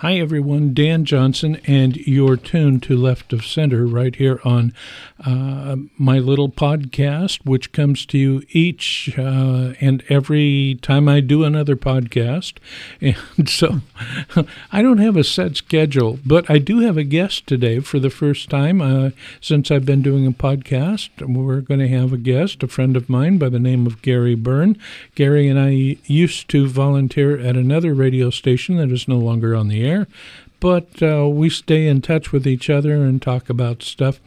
Hi, everyone. Dan Johnson, and you're tuned to Left of Center right here on uh, my little podcast, which comes to you each uh, and every time I do another podcast. And so I don't have a set schedule, but I do have a guest today for the first time uh, since I've been doing a podcast. We're going to have a guest, a friend of mine by the name of Gary Byrne. Gary and I used to volunteer at another radio station that is no longer on the air air, but uh, we stay in touch with each other and talk about stuff.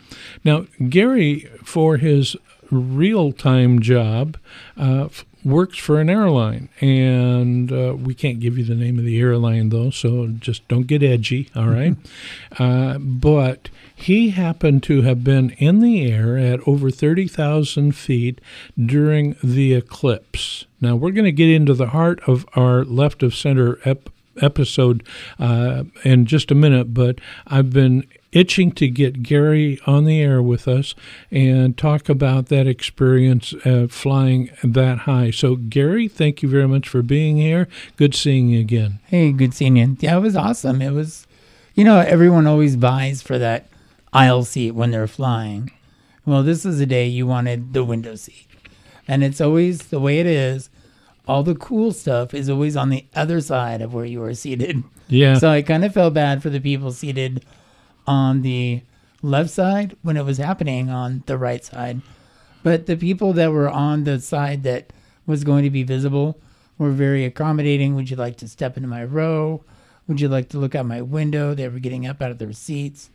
Now, Gary, for his real time job, uh, works for an airline, and uh, we can't give you the name of the airline though, so just don't get edgy, all right? uh, but he happened to have been in the air at over 30,000 feet during the eclipse. Now, we're going to get into the heart of our left of center ep- episode uh, in just a minute, but I've been itching to get Gary on the air with us and talk about that experience uh, flying that high. So, Gary, thank you very much for being here. Good seeing you again. Hey, good seeing you. Yeah, it was awesome. It was, you know, everyone always buys for that aisle seat when they're flying. Well, this is the day you wanted the window seat. And it's always the way it is all the cool stuff is always on the other side of where you are seated. Yeah. So I kind of felt bad for the people seated on the left side when it was happening on the right side. But the people that were on the side that was going to be visible were very accommodating. Would you like to step into my row? Would you like to look out my window? They were getting up out of their seats.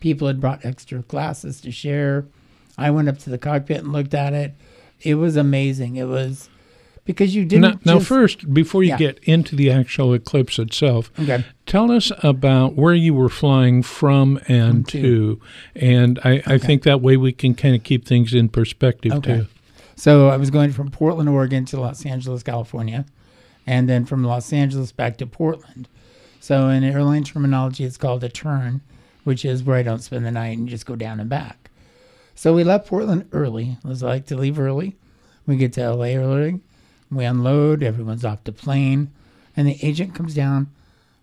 People had brought extra glasses to share. I went up to the cockpit and looked at it. It was amazing. It was because you didn't. Now, just, now first, before you Yeah. get into the actual eclipse itself, Okay. tell us about where you were flying from and to. and I, I think that way we can kind of keep things in perspective Okay. too. So I was going from Portland, Oregon to Los Angeles, California, and then from Los Angeles back to Portland. So in airline terminology, it's called a turn, which is where I don't spend the night and just go down and back. So we left Portland early. I was like to leave early. We get to LA early. We unload. Everyone's off the plane, and the agent comes down.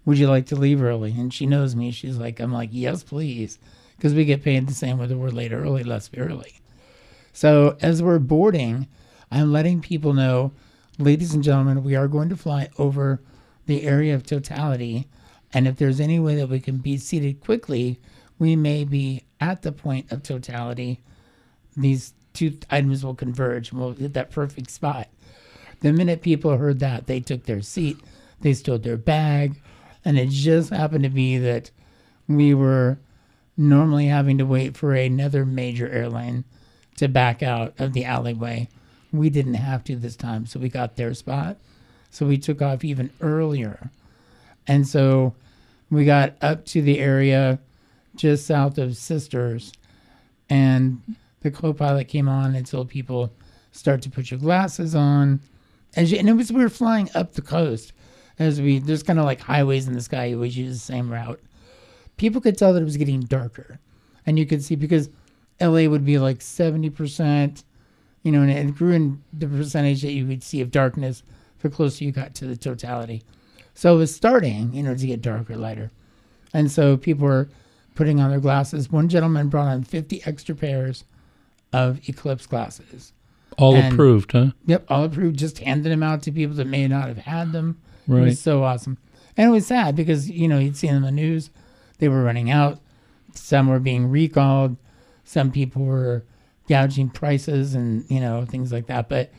Would you like to leave early? And she knows me. She's like, I'm like, yes, please, because we get paid the same whether we're late or early. Let's be early. So as we're boarding, I'm letting people know, ladies and gentlemen, we are going to fly over the area of totality. And if there's any way that we can be seated quickly, we may be at the point of totality. These two items will converge and we'll hit that perfect spot. The minute people heard that, they took their seat, they stowed their bag, and it just happened to be that we were normally having to wait for another major airline to back out of the alleyway. We didn't have to this time, so we got their spot. So we took off even earlier. And so we got up to the area just south of Sisters, and the co pilot came on and told people, start to put your glasses on. As you, and it was, we were flying up the coast. As we, there's kind of like highways in the sky, you always use the same route. People could tell that it was getting darker. And you could see because LA would be like 70%, you know, and it grew in the percentage that you would see of darkness the closer you got to the totality. So it was starting, you know, to get darker, lighter. And so people were putting on their glasses. One gentleman brought on 50 extra pairs of Eclipse glasses. All And- approved, huh? Yep, all approved, just handed them out to people that may not have had them. It Right. was so awesome. And it was sad because, you know, you'd seen in the news, they were running out. Some were being recalled. Some people were gouging prices and, you know, things like that. But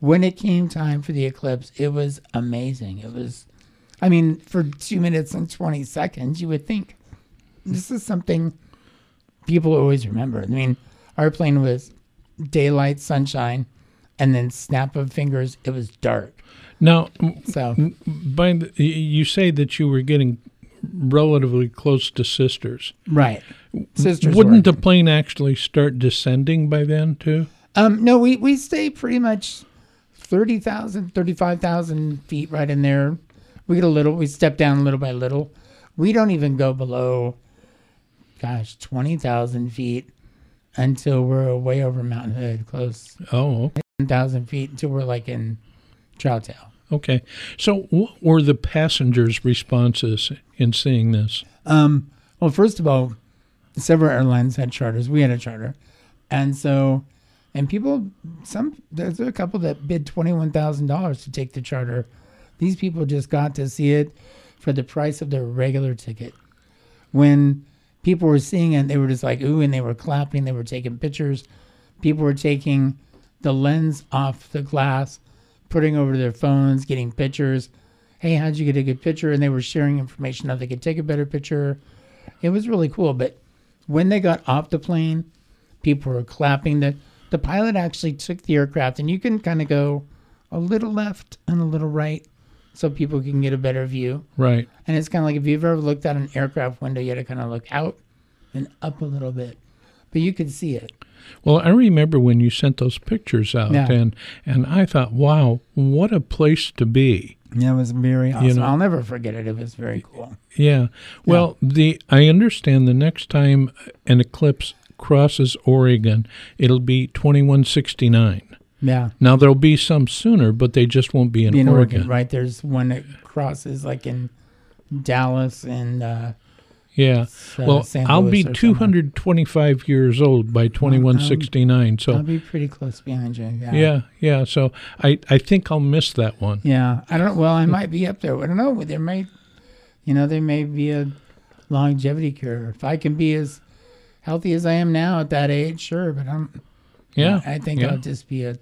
when it came time for the eclipse, it was amazing. It was, I mean, for two minutes and 20 seconds, you would think this is something people always remember. I mean, our plane was daylight, sunshine, and then snap of fingers, it was dark. Now, So, by the, you say that you were getting relatively close to sisters. right. Sisters. Wouldn't were- the plane actually start descending by then too? Um, no, we, we stay pretty much 30,000, 35,000 feet right in there. We get a little, we step down little by little. We don't even go below, gosh, 20,000 feet until we're way over Mount Hood, close Oh, okay. 10,000 feet until we're like in Tail. Okay. So, what were the passengers' responses in seeing this? Um, well, first of all, several airlines had charters. We had a charter, and so, and people, some there's a couple that bid twenty one thousand dollars to take the charter. These people just got to see it for the price of their regular ticket. When people were seeing it, they were just like ooh, and they were clapping. They were taking pictures. People were taking the lens off the glass, putting over their phones, getting pictures. Hey, how'd you get a good picture? And they were sharing information how they could take a better picture. It was really cool. But when they got off the plane, people were clapping. The the pilot actually took the aircraft, and you can kind of go a little left and a little right, so people can get a better view. Right. And it's kind of like if you've ever looked out an aircraft window, you had to kind of look out and up a little bit, but you could see it. Well, I remember when you sent those pictures out, Yeah. and and I thought, wow, what a place to be. Yeah, it was very awesome. You know- I'll never forget it. It was very cool. Yeah. Well, the I understand the next time an eclipse crosses Oregon, it'll be 2169. Yeah. Now there'll be some sooner, but they just won't be in, in Oregon. Oregon, right? There's one that crosses like in Dallas and uh, Yeah. uh, well. I'll be or somewhere. 225 years old by 2169. so I'll be pretty close behind you. Yeah. yeah, yeah. So I I think I'll miss that one. Yeah. I don't. Well, I might be up there. I don't know. There may, you know, there may be a longevity cure. If I can be as healthy as I am now at that age, sure. But I'm. Yeah. I think yeah. I'll just be a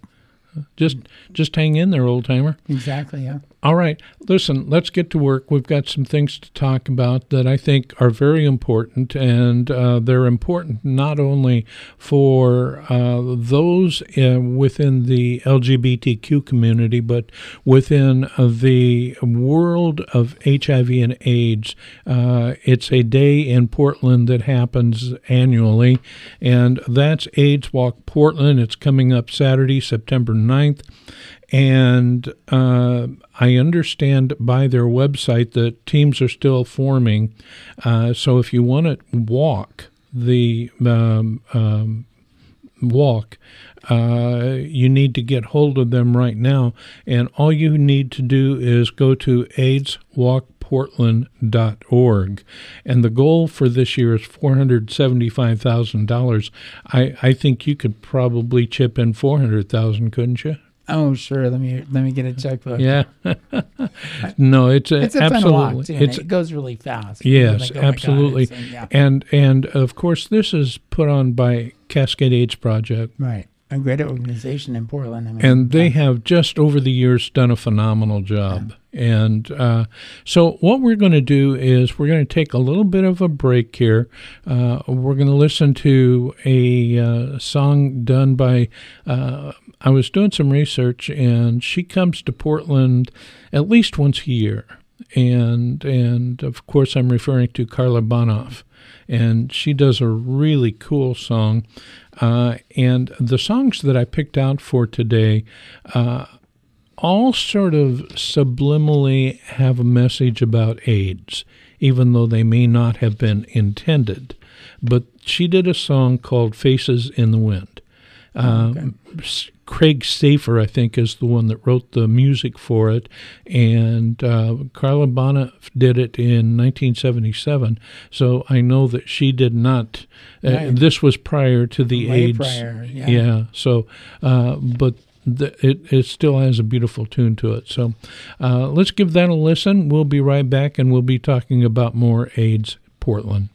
Just just hang in there, old timer. exactly. Yeah. All right. Listen, let's get to work. We've got some things to talk about that I think are very important, and uh, they're important not only for uh, those uh, within the LGBTQ community, but within uh, the world of HIV and AIDS. Uh, it's a day in Portland that happens annually, and that's AIDS Walk Portland. It's coming up Saturday, September 9th. And uh, I understand by their website that teams are still forming. Uh, so if you want to walk the um, um, walk, uh, you need to get hold of them right now. And all you need to do is go to AIDSWalkPortland.org. And the goal for this year is $475,000. I, I think you could probably chip in 400000 couldn't you? Oh, sure. Let me let me get a checkbook. Yeah. no, it's a, It's a fun walk it goes really fast. yes, Like, oh my God, absolutely. Uh, yeah. and and of course this is put on by Cascade AIDS Project. Right. A great organization in Portland. I mean, and they have just over the years done a phenomenal job. And uh, so, what we're going to do is we're going to take a little bit of a break here. Uh, we're going to listen to a uh, song done by. Uh, I was doing some research, and she comes to Portland at least once a year. And and of course, I'm referring to Karla Bonoff, and she does a really cool song. Uh, and the songs that I picked out for today uh, all sort of subliminally have a message about AIDS, even though they may not have been intended. But she did a song called Faces in the Wind. Um, S- Craig Safan, I think, is the one that wrote the music for it, and uh, Karla Bonoff did it in 1977. So I know that she did not. Uh, Right. This was prior to the Way AIDS. prior, yeah. So, uh, but the, it it still has a beautiful tune to it. So, uh, let's give that a listen. We'll be right back, and we'll be talking about more AIDS Portland.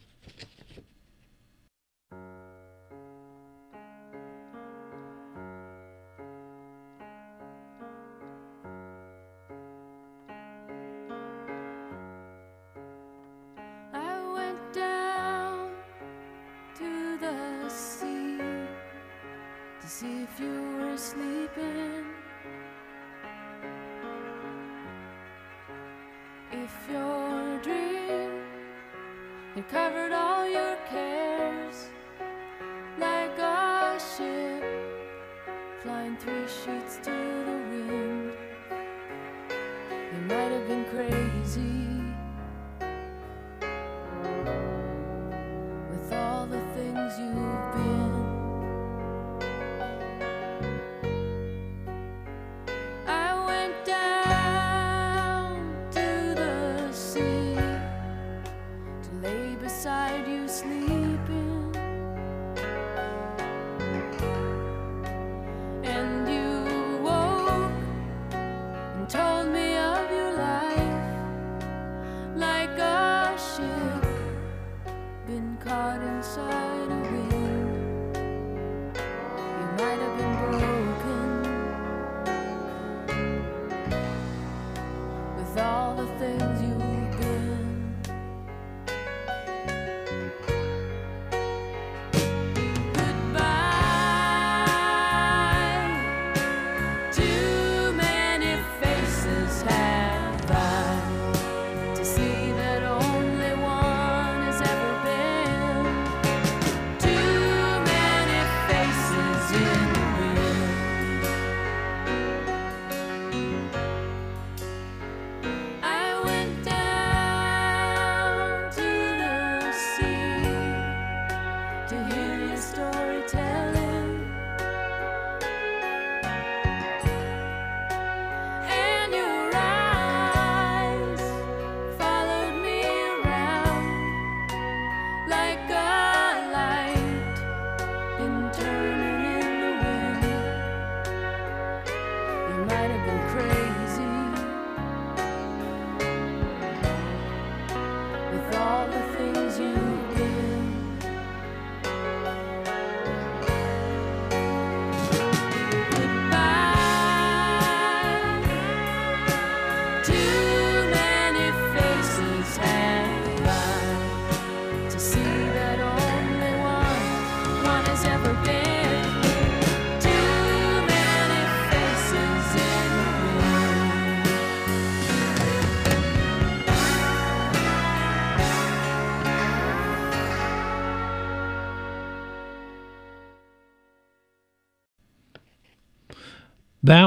Had covered all your cares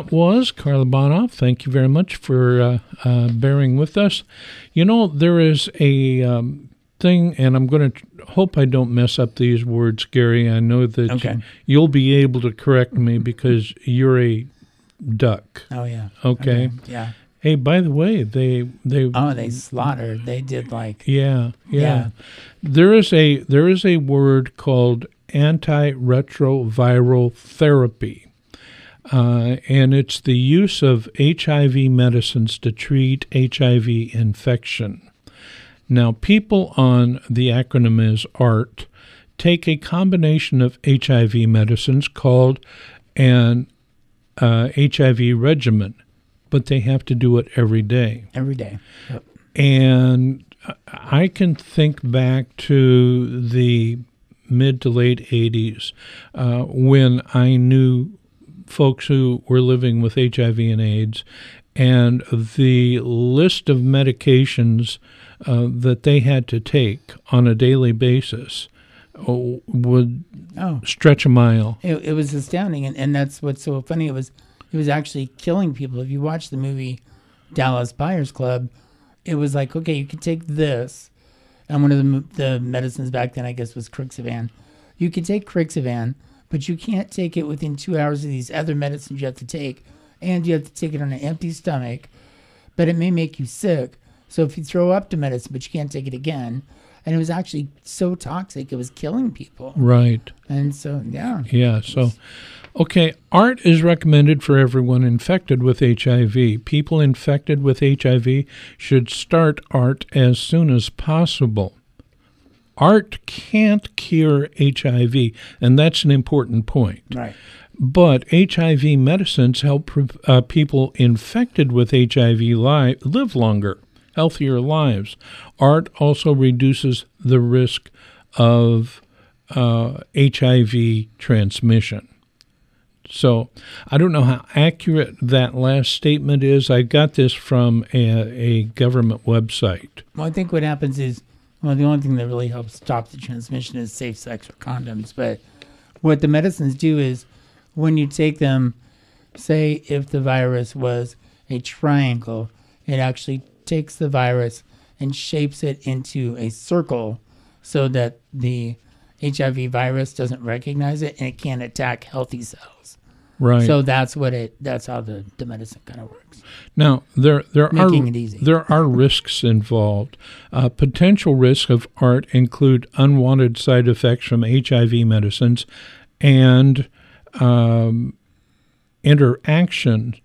That was Karla Bonoff. Thank you very much for uh, uh, bearing with us. You know, there is a um, thing, and I'm going to hope I don't mess up these words, Gary. I know that Okay. you'll be able to correct me because you're a duck. Oh yeah. Okay. Yeah. Hey, by the way, they they Oh, they slaughtered. They did like yeah, yeah Yeah. There is a there is a word called antiretroviral therapy. Uh, and it's the use of HIV medicines to treat HIV infection. Now, people on the acronym is ART take a combination of HIV medicines called an uh, HIV regimen, but they have to do it every day. every day. Yep. And I can think back to the mid to late 80s uh, when I knew folks who were living with HIV and AIDS, and the list of medications uh, that they had to take on a daily basis uh, would Oh, stretch a mile. it, it was astounding, and, and that's what's so funny. It was it was actually killing people. If you watch the movie Dallas Buyers Club, it was like okay, you can take this, and one of the the medicines back then I guess was Crixivan. You could take Crixivan, but you can't take it within two hours of these other medicines you have to take, and you have to take it on an empty stomach. But it may make you sick. So if you throw up the medicine, but you can't take it again, and it was actually so toxic, it was killing people. Right. And so yeah, Yeah. So, okay, ART is recommended for everyone infected with HIV. People infected with HIV should start ART as soon as possible. ART can't cure HIV, and that's an important point. right. But HIV medicines help uh, people infected with HIV li- live longer, healthier lives. ART also reduces the risk of uh, HIV transmission. So I don't know how accurate that last statement is. I got this from a, a government website. Well, I think what happens is, well, the only thing that really helps stop the transmission is safe sex or condoms. But what the medicines do is, when you take them, say if the virus was a triangle, it actually takes the virus and shapes it into a circle so that the HIV virus doesn't recognize it and it can't attack healthy cells. Right. So that's what it. That's how the, the medicine kind of works. Now there there Making are it easy. there are risks involved. Uh, potential risks of ART include unwanted side effects from HIV medicines and um, interaction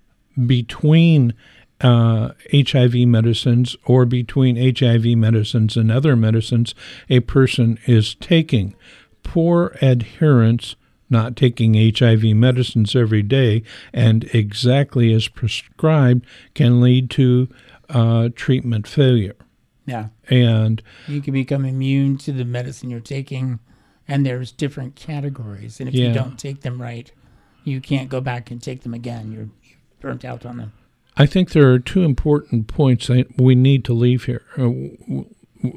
between uh, HIV medicines or between HIV medicines and other medicines a person is taking. Poor adherence, not taking HIV medicines every day and exactly as prescribed, can lead to uh, treatment failure. Yeah. And You can become immune to the medicine you're taking, and there's different categories. And if Yeah. you don't take them right, you can't go back and take them again. You're, you're burnt out on them. I think there are two important points that we need to leave here.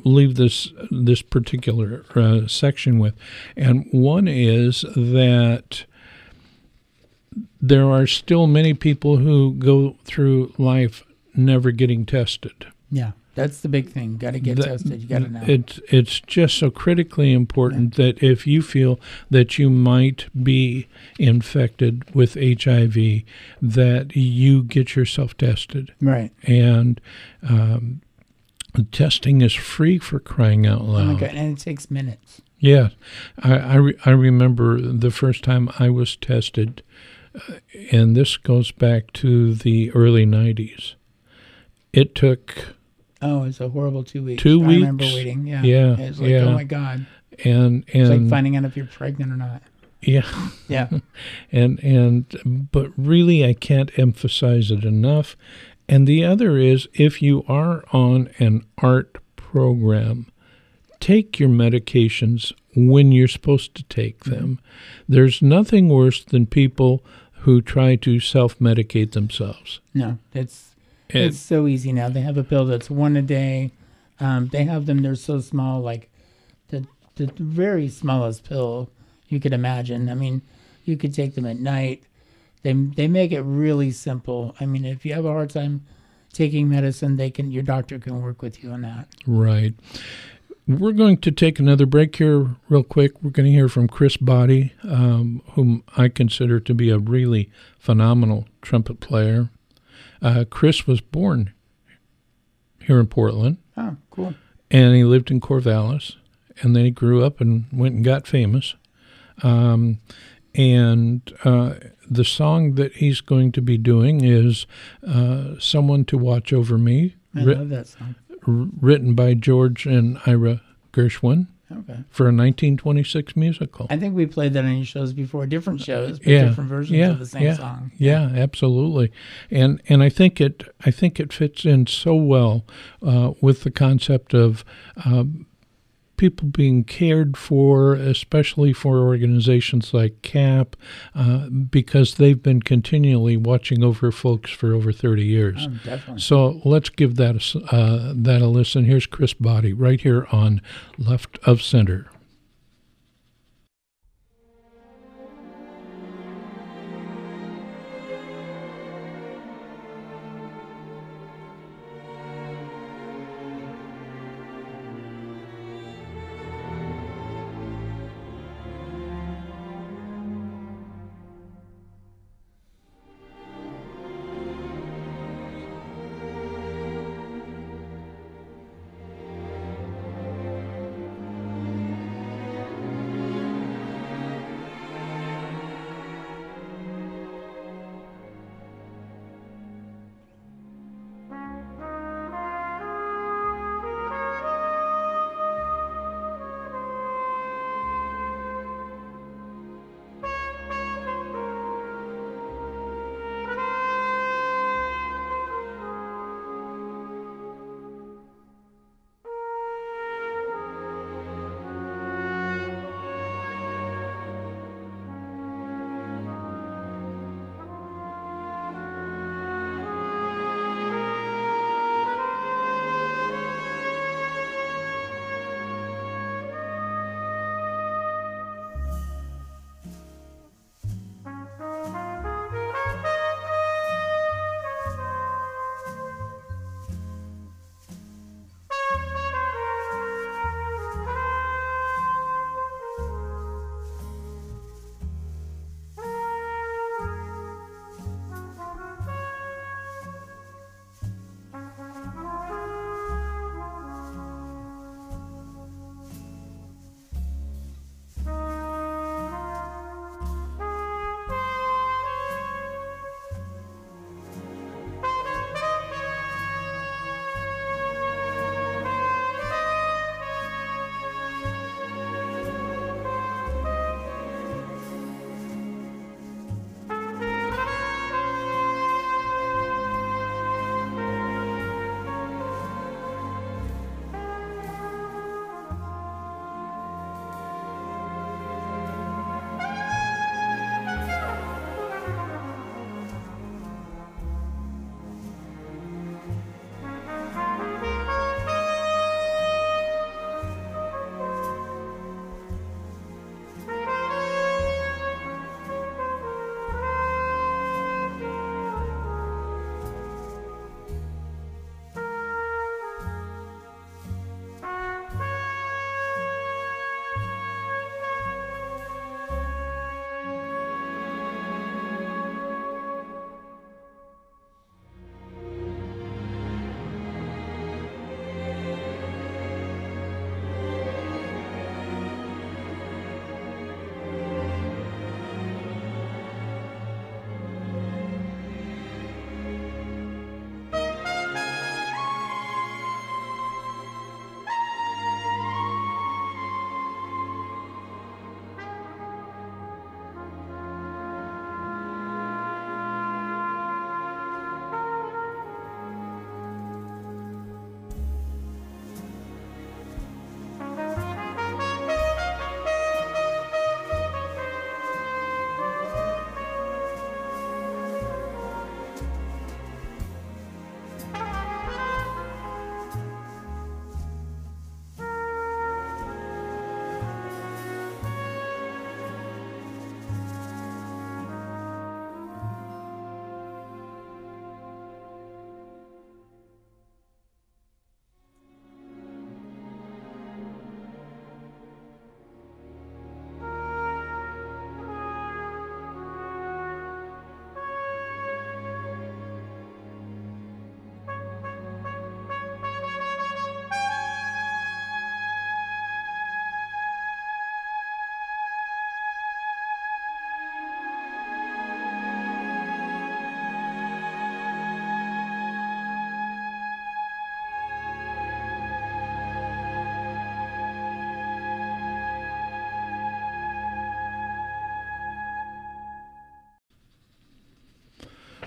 Leave this this particular uh, section with, and one is that there are still many people who go through life never getting tested. Yeah. That's the big thing. Got to get That- tested. You got to know. It's it's just so critically important that if you feel that you might be infected with HIV, that you get yourself tested. right. and um, testing is free for crying out Oh my loud. God. And it takes minutes. Yeah, I I, re- I remember the first time I was tested, uh, and this goes back to the early '90s. It took Oh, it's a horrible two weeks. Two I remember weeks? waiting. Yeah. Yeah, It's like, yeah. oh my God. and It's like and finding out if you're pregnant or not. yeah, Yeah. and and but really I can't emphasize it enough. And the other is if you are on an art program, take your medications when you're supposed to take them. There's nothing worse than people who try to self-medicate themselves. No, it's it's so easy now. They have a pill that's one a day. Um, they have them. They're so small, like the the very smallest pill you could imagine. I mean, you could take them at night. They they make it really simple. I mean, if you have a hard time taking medicine, they can your doctor can work with you on that. Right. We're going to take another break here, real quick. We're going to hear from Chris Botti, um, whom I consider to be a really phenomenal trumpet player. Uh, Chris was born here in Portland, Oh, cool. and he lived in Corvallis, and then he grew up and went and got famous. Um, and uh, the song that he's going to be doing is uh, "Someone to Watch Over Me," I writ- love that song. written by George and Ira Gershwin Okay. for a 1926 musical. I think we played that on your shows before, different shows, but Yeah, different versions yeah, of the same yeah, song. Yeah, absolutely, and and I think it I think it fits in so well uh, with the concept of um, people being cared for, especially for organizations like CAP, uh, because they've been continually watching over folks for over 30 years. Oh. So let's give that a, uh, that a listen. Here's Chris Botti right here on Left of Center.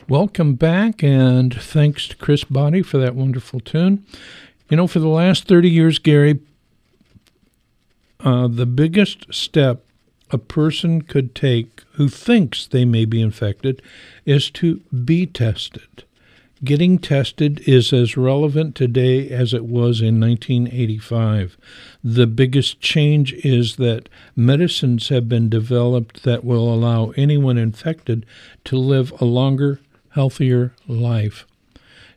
Welcome back, and thanks to Chris Botti for that wonderful tune. You know, for the last 30 years, Gary, uh, the biggest step a person could take who thinks they may be infected is to be tested. Getting tested is as relevant today as it was in 1985. The biggest change is that medicines have been developed that will allow anyone infected to live a longer, healthier life.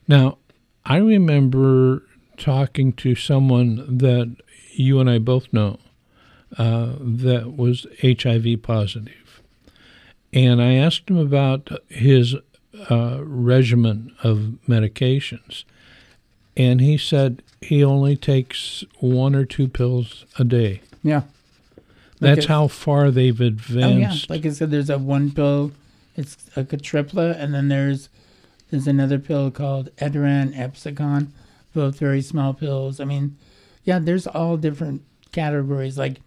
Now, I remember talking to someone that you and I both know uh, that was HIV positive. And I asked him about his uh, regimen of medications. And he said he only takes one or two pills a day. Yeah. That's how far they've Oh yeah, advanced. like I said, there's a one pill. It's a triplet, and then there's there's another pill called Edurant, Epzicom, both very small pills. I mean, yeah, there's all different categories. Like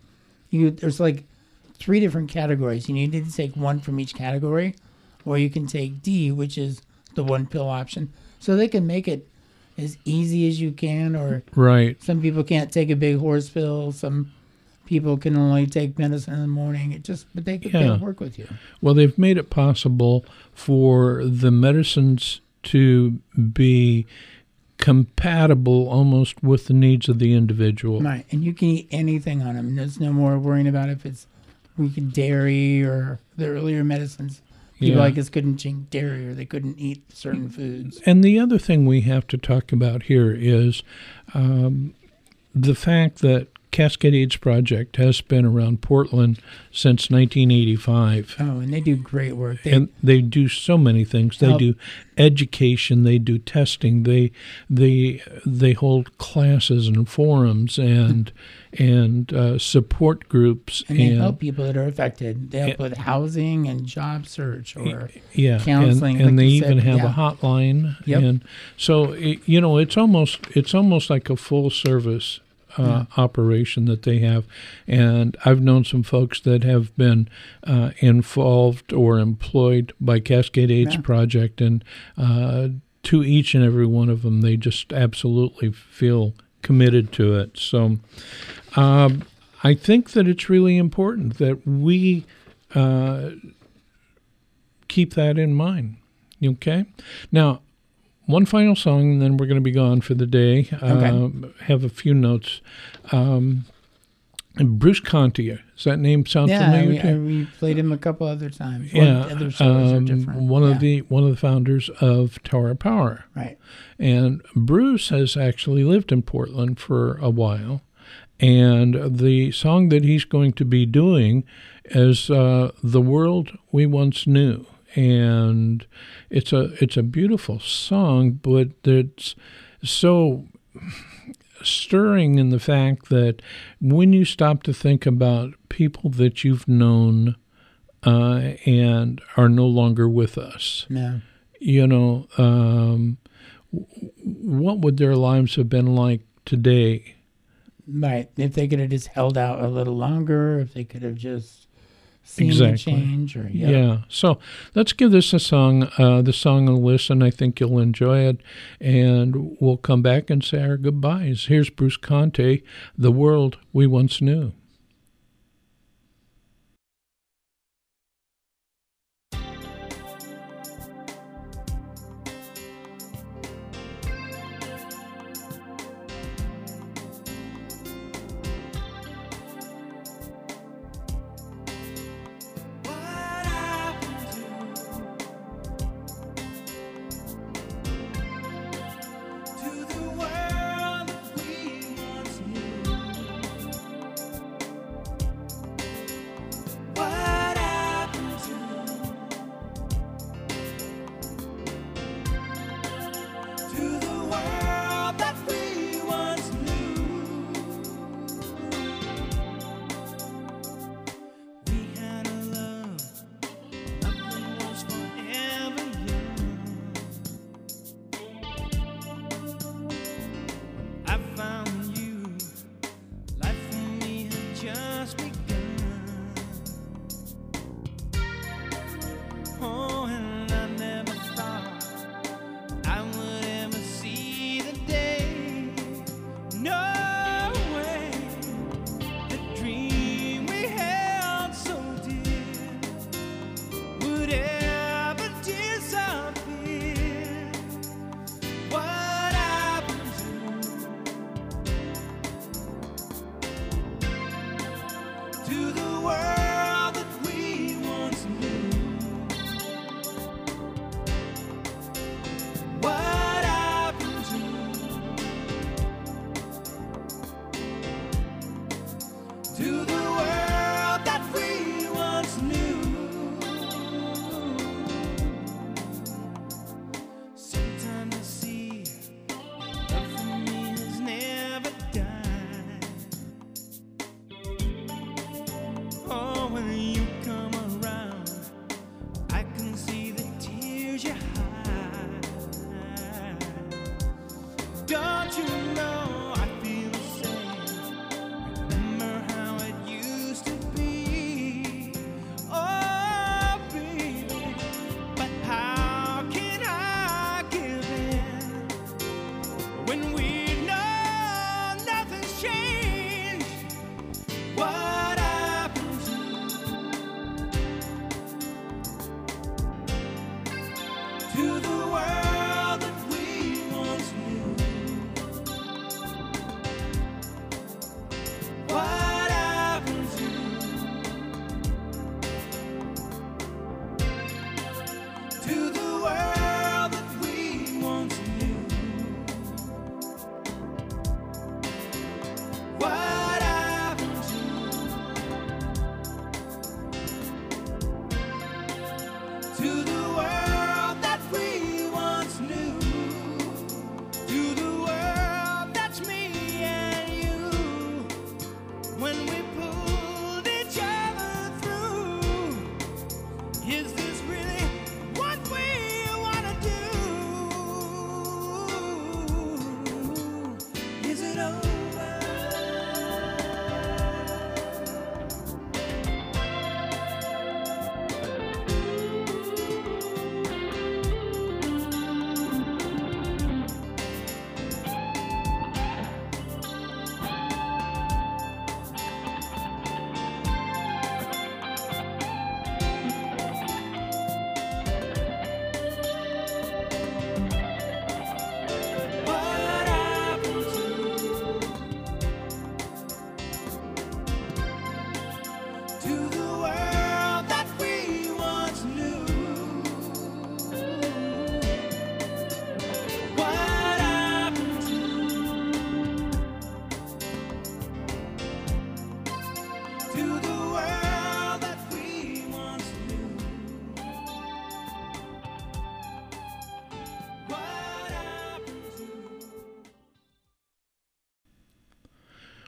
you, there's like three different categories. You need to take one from each category, or you can take D, which is the one pill option. So they can make it as easy as you can, or right. some people can't take a big horse pill. Some people can only take medicine in the morning. It just, but they, Yeah. they'll work with you. Well, they've made it possible for the medicines to be compatible almost with the needs of the individual. Right, and you can eat anything on them. There's no more worrying about if it's we could dairy or the earlier medicines. People Yeah. like us couldn't drink dairy or they couldn't eat certain foods. And the other thing we have to talk about here is um, the fact that Cascade AIDS Project has been around Portland since 1985. Oh, and they do great work. They, and they do so many things. They Help. do education. They do testing. They they they hold classes and forums and and uh, support groups and they help people that are affected. They help Yeah. with housing and job search or yeah, counseling, and, and like they even said, have yeah. a hotline. Yep. And so it, you know, it's almost it's almost like a full service uh, operation that they have. And I've known some folks that have been uh, involved or employed by Cascade AIDS Yeah. Project, and uh, to each and every one of them, they just absolutely feel committed to it. So. Um, I think that it's really important that we uh, keep that in mind. Okay. Now, one final song, and then we're going to be gone for the day. Um, have a few notes. Um, Bruce Conte, does that name sound yeah, familiar we, to you? We played him a couple other times. One- yeah, other um, different. one Yeah, of the one of the founders of Tower of Power. right. And Bruce has actually lived in Portland for a while. And the song that he's going to be doing is uh, "The World We Once Knew," and it's a it's a beautiful song, but it's so stirring in the fact that when you stop to think about people that you've known uh, and are no longer with us, No. you know, um, what would their lives have been like today? Right. If they could have just held out a little longer, if they could have just seen Exactly. the change, or Yeah. yeah. So let's give this a song, uh, the song a listen. I think you'll enjoy it, and we'll come back and say our goodbyes. Here's Bruce Conte, "The World We Once Knew." What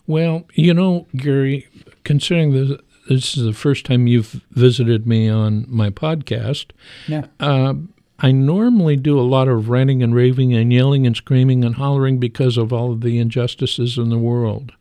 Well, you know, Gary, considering this, this is the first time you've visited me on my podcast, Yeah. uh, I normally do a lot of ranting and raving and yelling and screaming and hollering because of all of the injustices in the world.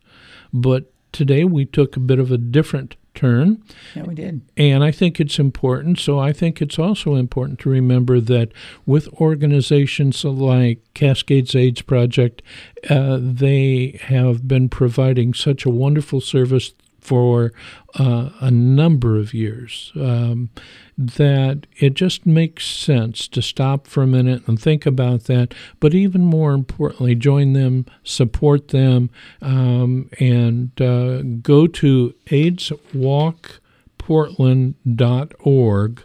But today we took a bit of a different turn. Yeah, we did. And I think it's important. So I think it's also important to remember that with organizations like Cascades AIDS Project, uh, they have been providing such a wonderful service for uh, a number of years um, that it just makes sense to stop for a minute and think about that. But even more importantly, join them, support them, um, and uh, go to AIDSWalkPortland.org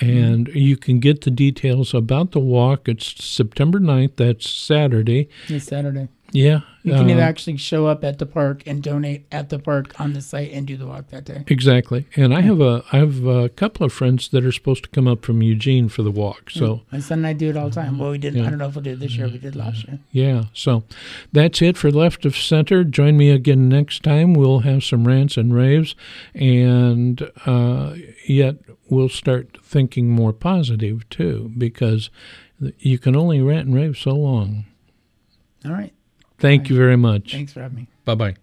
and you can get the details about the walk. It's September 9th, that's Saturday. This Saturday. Yeah. You can uh, actually show up at the park and donate at the park on the site and do the walk that day. Exactly, and I have a I have a couple of friends that are supposed to come up from Eugene for the walk. So My son and I do it all the time. Well, we did. Yeah. I don't know if we'll do it this year. We did last year. yeah, so that's it for left of center. Join me again next time. We'll have some rants and raves, and uh, yet we'll start thinking more positive too, because you can only rant and rave so long. All right. Thank you very much. Thanks for having me. Bye bye.